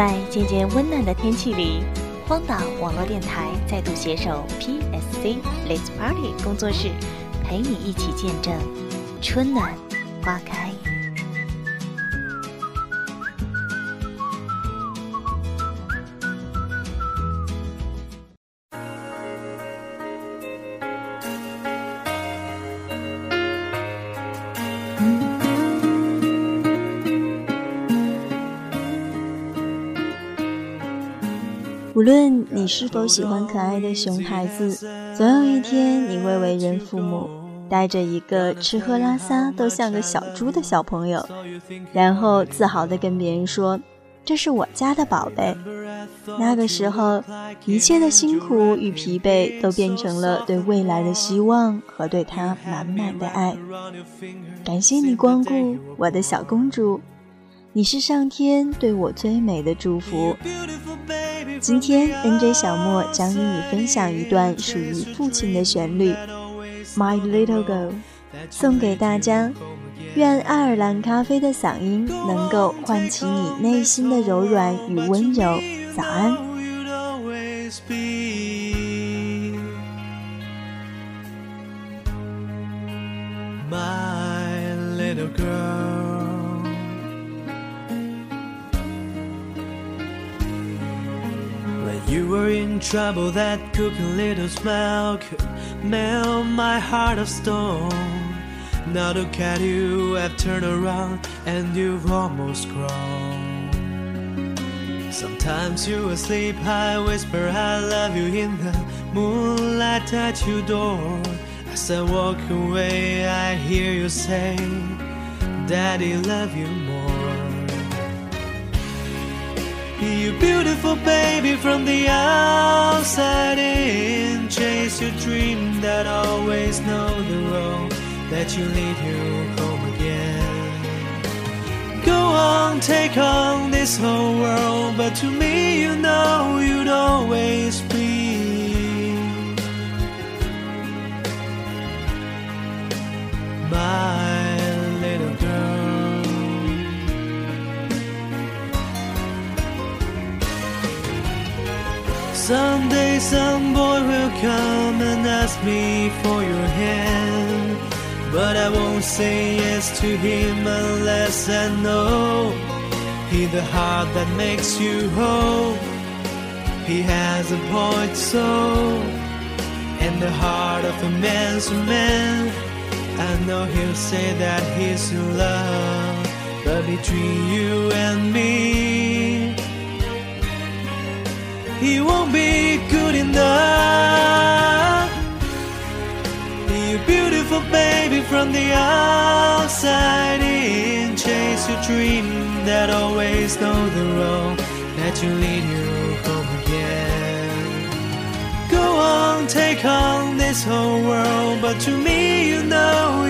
在渐渐温暖的天气里，荒岛网络电台再度携手 PSC Let's Party 工作室，陪你一起见证春暖花开。无论你是否喜欢可爱的熊孩子，总有一天你会为人父母，带着一个吃喝拉撒都像个小猪的小朋友，然后自豪地跟别人说：“这是我家的宝贝。”那个时候，一切的辛苦与疲惫都变成了对未来的希望和对他满满的爱。感谢你光顾我的小公主，你是上天对我最美的祝福。今天，NJ 小莫将与你分享一段属于父亲的旋律，《My Little Girl》，送给大家。愿爱尔兰咖啡的嗓音能够唤起你内心的柔软与温柔。早安。You were in trouble, that cooking little smile could melt my heart of stone. Now look at you, I've turned around and you've almost grown. Sometimes you're asleep, I whisper I love you in the moonlight at your door. As I walk away, I hear you say, Daddy, love you more. You beautiful baby from the outside in Chase your dream that always know the road That you lead you home again. Go on, take on this whole world But to me you know Someday some boy will come and ask me for your hand. But I won't say yes to him unless I know He the heart that makes you whole. He has a point so And the heart of a man's man. I know he'll say that he's in love But between you and me he won't be good enough. You beautiful baby from the outside in, chase your dream that always know the road that you lead you home again. Go on, take on this whole world, but to me you know